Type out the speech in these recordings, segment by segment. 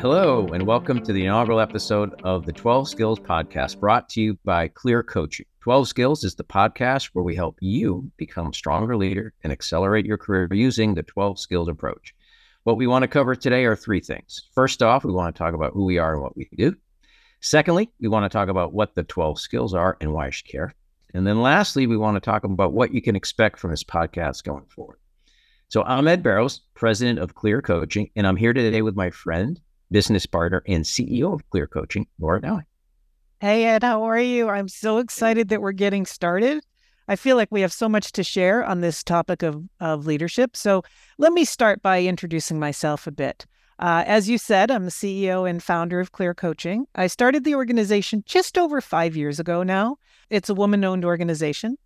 Hello, and welcome to the inaugural episode of the 12 Skills Podcast brought to you by Clear Coaching. 12 Skills is the podcast where we help you become a stronger leader and accelerate your career using the 12 skills approach. What we want to cover today are three things. First off, we want to talk about who we are and what we do. Secondly, we want to talk about what the 12 skills are and why you should care. And then lastly, we want to talk about what you can expect from this podcast going forward. So I'm Ed Barrows, president of Clear Coaching, and I'm here today with my friend, business partner, and CEO of Clear Coaching, Laura Dowling. Hey, Ed, how are you? I'm so excited that we're getting started. I feel like we have so much to share on this topic of, of leadership. So let me start by introducing myself a bit. Uh, as you said, I'm the CEO and founder of Clear Coaching. I started the organization just over five years ago now. It's a woman owned organization.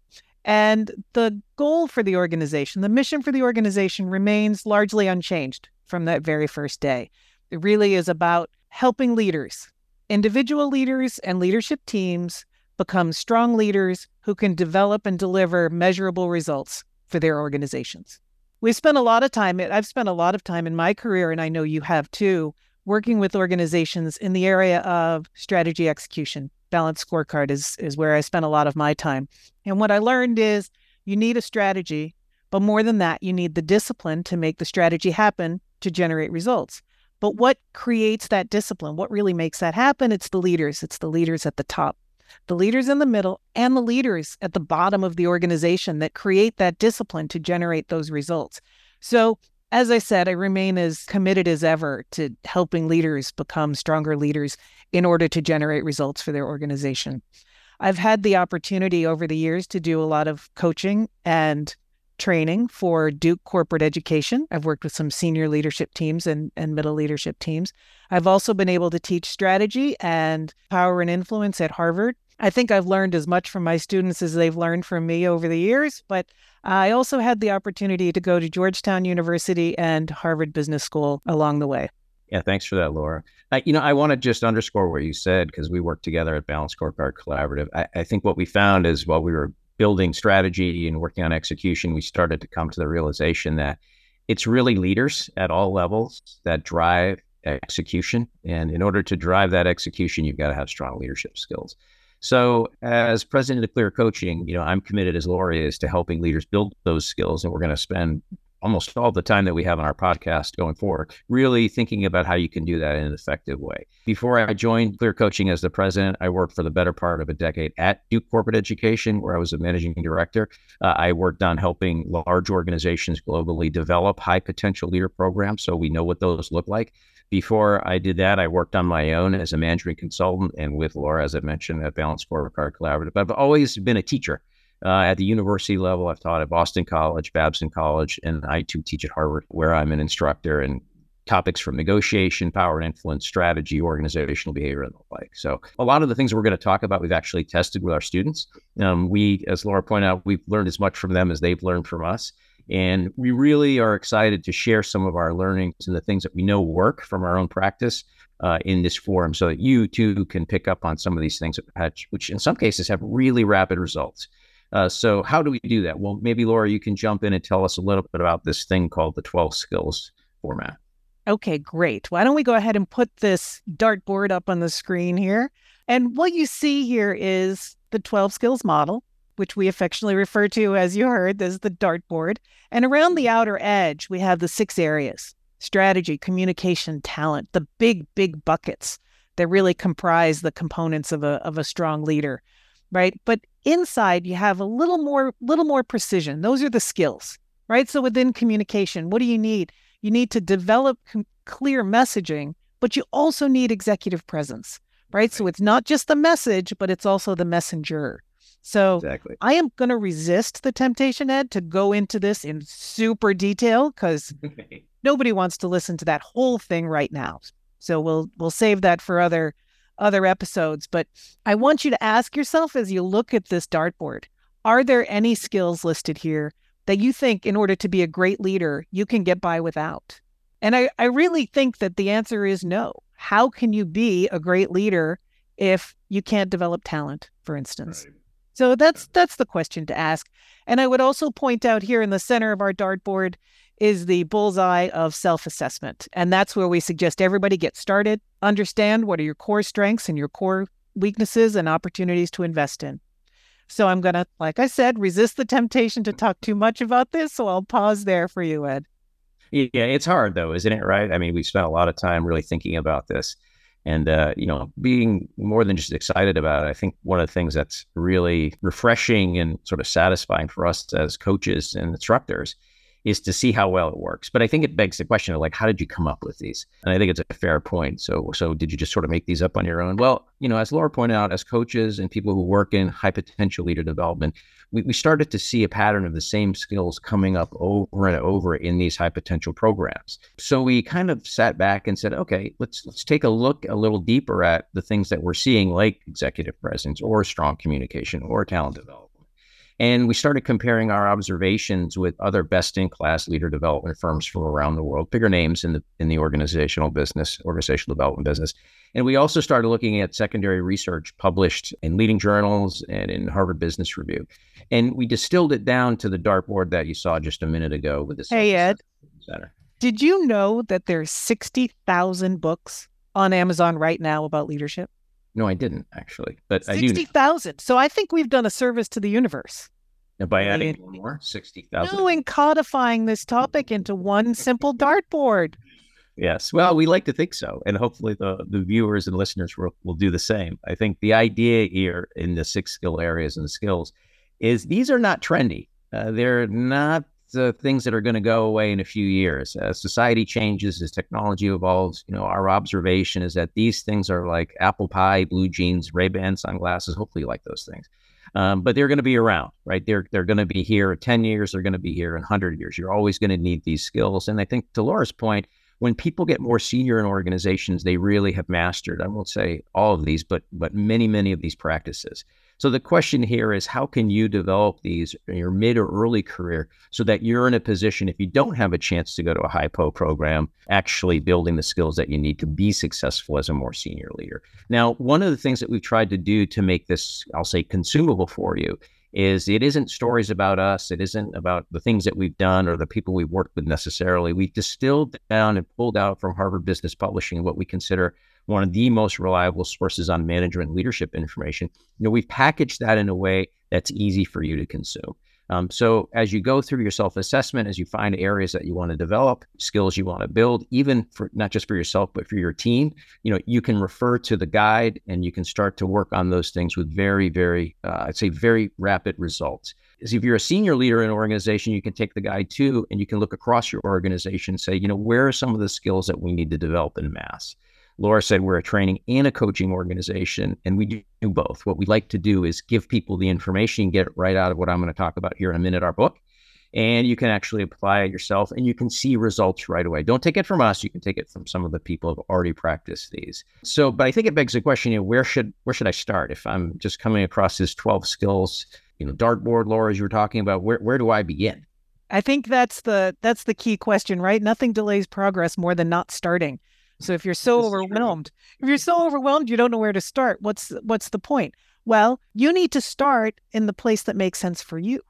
And the goal for the organization, the mission for the organization remains largely unchanged from that very first day. It really is about helping leaders, individual leaders and leadership teams become strong leaders who can develop and deliver measurable results for their organizations. We've spent a lot of time, I've spent a lot of time in my career, and I know you have too, working with organizations in the area of strategy execution. Balanced scorecard is, is where I spent a lot of my time. And what I learned is you need a strategy, but more than that, you need the discipline to make the strategy happen to generate results. But what creates that discipline? What really makes that happen? It's the leaders, it's the leaders at the top the leaders in the middle, and the leaders at the bottom of the organization that create that discipline to generate those results. So, as I said, I remain as committed as ever to helping leaders become stronger leaders in order to generate results for their organization. I've had the opportunity over the years to do a lot of coaching and training for Duke corporate education. I've worked with some senior leadership teams and, and middle leadership teams. I've also been able to teach strategy and power and influence at Harvard. I think I've learned as much from my students as they've learned from me over the years, but I also had the opportunity to go to Georgetown University and Harvard Business School along the way. Yeah, thanks for that, Laura. I, you know, I want to just underscore what you said because we work together at Balanced Scorecard Collaborative. I, I think what we found is while we were building strategy and working on execution, we started to come to the realization that it's really leaders at all levels that drive execution. And in order to drive that execution, you've got to have strong leadership skills. So, as president of Clear Coaching, you know, I'm committed as Laura is to helping leaders build those skills, and we're going to spend almost all the time that we have on our podcast going forward, really thinking about how you can do that in an effective way. Before I joined Clear Coaching as the president, I worked for the better part of a decade at Duke Corporate Education, where I was a managing director. Uh, I worked on helping large organizations globally develop high potential leader programs so we know what those look like. Before I did that, I worked on my own as a management consultant and with Laura, as I mentioned, at Balanced Scorecard Collaborative. But I've always been a teacher. Uh, at the university level, I've taught at Boston College, Babson College, and I too teach at Harvard, where I'm an instructor in topics from negotiation, power and influence, strategy, organizational behavior, and the like. So, a lot of the things we're going to talk about, we've actually tested with our students. Um, we, as Laura pointed out, we've learned as much from them as they've learned from us. And we really are excited to share some of our learnings and the things that we know work from our own practice uh, in this forum so that you too can pick up on some of these things, which in some cases have really rapid results. Uh, so, how do we do that? Well, maybe Laura, you can jump in and tell us a little bit about this thing called the 12 skills format. Okay, great. Why don't we go ahead and put this dartboard up on the screen here? And what you see here is the 12 skills model, which we affectionately refer to, as you heard, as the dartboard. And around the outer edge, we have the six areas strategy, communication, talent, the big, big buckets that really comprise the components of a, of a strong leader, right? But inside, you have a little more, little more precision. Those are the skills, right? So within communication, what do you need? You need to develop com- clear messaging, but you also need executive presence, right? So it's not just the message, but it's also the messenger. So exactly. I am going to resist the temptation, Ed, to go into this in super detail because nobody wants to listen to that whole thing right now. So we'll we'll save that for other other episodes. But I want you to ask yourself as you look at this dartboard: Are there any skills listed here that you think, in order to be a great leader, you can get by without? And I, I really think that the answer is no. How can you be a great leader if you can't develop talent, for instance? Right. So that's that's the question to ask. And I would also point out here in the center of our dartboard is the bullseye of self assessment. And that's where we suggest everybody get started, understand what are your core strengths and your core weaknesses and opportunities to invest in. So I'm going to, like I said, resist the temptation to talk too much about this. So I'll pause there for you, Ed. Yeah, it's hard though, isn't it? Right? I mean, we spent a lot of time really thinking about this and uh, you know being more than just excited about it i think one of the things that's really refreshing and sort of satisfying for us as coaches and instructors is to see how well it works. But I think it begs the question of like, how did you come up with these? And I think it's a fair point. So, so did you just sort of make these up on your own? Well, you know, as Laura pointed out, as coaches and people who work in high potential leader development, we, we started to see a pattern of the same skills coming up over and over in these high potential programs. So we kind of sat back and said, okay, let's let's take a look a little deeper at the things that we're seeing, like executive presence or strong communication or talent development and we started comparing our observations with other best in class leader development firms from around the world, bigger names in the in the organizational business, organizational development business. And we also started looking at secondary research published in leading journals and in Harvard Business Review. And we distilled it down to the dartboard that you saw just a minute ago with this. Hey Ed. Center. Did you know that there's 60,000 books on Amazon right now about leadership? No, I didn't actually, but 60, I do. Sixty thousand. So I think we've done a service to the universe. And by adding one more, sixty thousand. No, and codifying this topic into one simple dartboard. Yes, well, we like to think so, and hopefully the the viewers and listeners will, will do the same. I think the idea here in the six skill areas and the skills is these are not trendy. Uh, they're not the things that are going to go away in a few years. As society changes, as technology evolves, you know, our observation is that these things are like apple pie, blue jeans, Ray Ban sunglasses. Hopefully, you like those things. Um, but they're going to be around, right? They're they're going to be here 10 years. They're going to be here in 100 years. You're always going to need these skills. And I think to Laura's point, when people get more senior in organizations, they really have mastered. I won't say all of these, but but many many of these practices. So the question here is how can you develop these in your mid or early career so that you're in a position, if you don't have a chance to go to a hypo program, actually building the skills that you need to be successful as a more senior leader. Now, one of the things that we've tried to do to make this, I'll say, consumable for you is it isn't stories about us. It isn't about the things that we've done or the people we've worked with necessarily. We've distilled down and pulled out from Harvard Business Publishing what we consider one of the most reliable sources on management leadership information. You know, we've packaged that in a way that's easy for you to consume. Um, so as you go through your self-assessment, as you find areas that you want to develop, skills you want to build, even for not just for yourself but for your team, you know, you can refer to the guide and you can start to work on those things with very, very, uh, I'd say, very rapid results. As if you're a senior leader in an organization, you can take the guide too, and you can look across your organization and say, you know, where are some of the skills that we need to develop in mass? Laura said we're a training and a coaching organization, and we do both. What we like to do is give people the information, get it right out of what I'm going to talk about here in a minute, our book, and you can actually apply it yourself and you can see results right away. Don't take it from us. You can take it from some of the people who have already practiced these. So, but I think it begs the question, you know, where should where should I start if I'm just coming across these 12 skills, you know, dartboard, Laura, as you were talking about, where where do I begin? I think that's the that's the key question, right? Nothing delays progress more than not starting. So if you're so overwhelmed, if you're so overwhelmed, you don't know where to start. What's what's the point? Well, you need to start in the place that makes sense for you,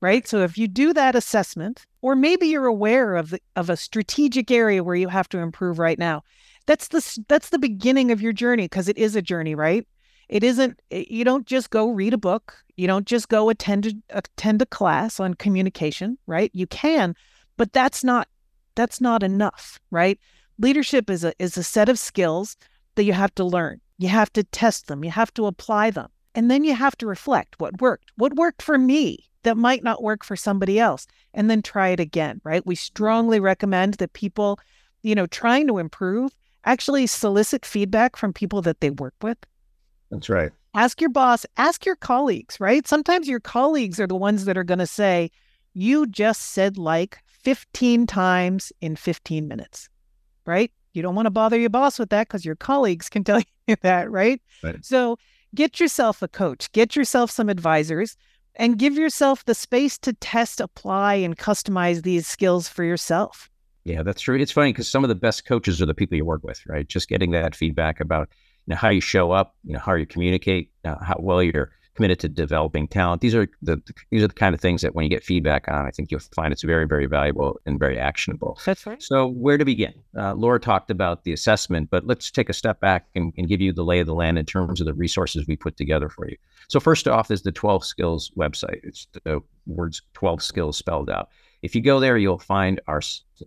right? So if you do that assessment, or maybe you're aware of the, of a strategic area where you have to improve right now, that's the that's the beginning of your journey because it is a journey, right? It isn't. You don't just go read a book. You don't just go attend attend a class on communication, right? You can, but that's not that's not enough, right? Leadership is a is a set of skills that you have to learn. You have to test them, you have to apply them. And then you have to reflect what worked. What worked for me that might not work for somebody else and then try it again, right? We mm-hmm. strongly recommend that people, you know, trying to improve actually solicit feedback from people that they work with. That's right. Ask your boss, ask your colleagues, right? Sometimes your colleagues are the ones that are going to say, you just said like 15 times in 15 minutes right? You don't want to bother your boss with that because your colleagues can tell you that, right? right? So get yourself a coach, get yourself some advisors, and give yourself the space to test, apply, and customize these skills for yourself. Yeah, that's true. It's funny because some of the best coaches are the people you work with, right? Just getting that feedback about you know how you show up, you know how you communicate, uh, how well you're committed to developing talent. These are the these are the kind of things that when you get feedback on, I think you'll find it's very very valuable and very actionable. That's right. So where to begin? Uh, Laura talked about the assessment, but let's take a step back and, and give you the lay of the land in terms of the resources we put together for you. So first off is the 12 Skills website. It's the words 12 Skills spelled out. If you go there, you'll find our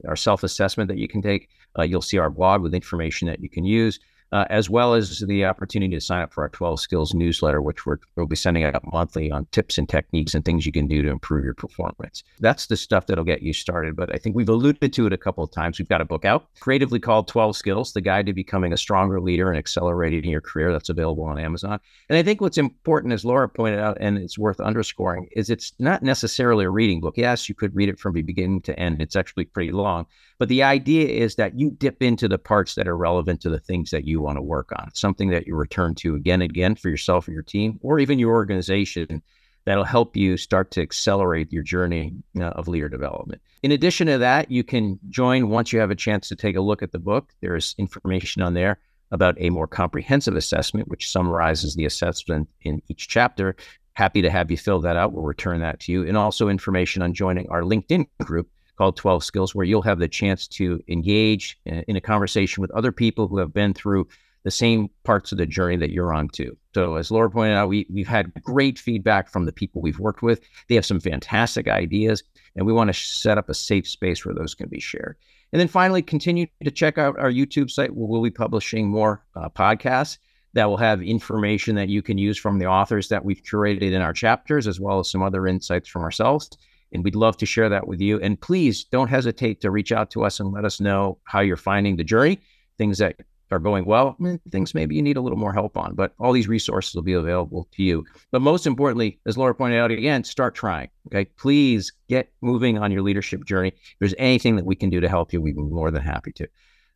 our self assessment that you can take. Uh, you'll see our blog with information that you can use uh, as well as the opportunity to sign up for our 12 skills newsletter, which we will be sending out monthly on tips and techniques and things you can do to improve your performance. That's the stuff that'll get you started. But I think we've alluded to it a couple of times. We've got a book out, creatively called 12 Skills, the guide to becoming a stronger leader and accelerating your career. That's available on Amazon. And I think what's important, as Laura pointed out, and it's worth underscoring, is it's not necessarily a reading book. Yes, you could read it from beginning to end. It's actually pretty long. But the idea is that you dip into the parts that are relevant to the things that you want to work on, something that you return to again and again for yourself or your team, or even your organization that'll help you start to accelerate your journey of leader development. In addition to that, you can join once you have a chance to take a look at the book. There's information on there about a more comprehensive assessment, which summarizes the assessment in each chapter. Happy to have you fill that out. We'll return that to you. And also information on joining our LinkedIn group called 12 Skills, where you'll have the chance to engage in a conversation with other people who have been through the same parts of the journey that you're on too. So as Laura pointed out, we, we've had great feedback from the people we've worked with. They have some fantastic ideas, and we want to set up a safe space where those can be shared. And then finally, continue to check out our YouTube site where we'll be publishing more uh, podcasts that will have information that you can use from the authors that we've curated in our chapters, as well as some other insights from ourselves. And we'd love to share that with you. And please don't hesitate to reach out to us and let us know how you're finding the journey, things that are going well, things maybe you need a little more help on. But all these resources will be available to you. But most importantly, as Laura pointed out again, start trying. Okay. Please get moving on your leadership journey. If there's anything that we can do to help you, we'd be more than happy to.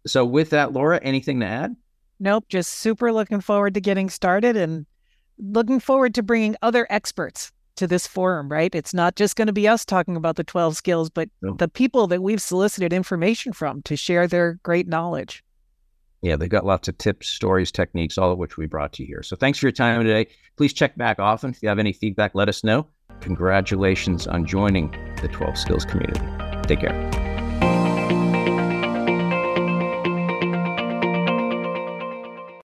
So, with that, Laura, anything to add? Nope. Just super looking forward to getting started and looking forward to bringing other experts to this forum, right? It's not just going to be us talking about the 12 skills, but no. the people that we've solicited information from to share their great knowledge. Yeah, they've got lots of tips, stories, techniques, all of which we brought to you here. So thanks for your time today. Please check back often. If you have any feedback, let us know. Congratulations on joining the 12 Skills community. Take care.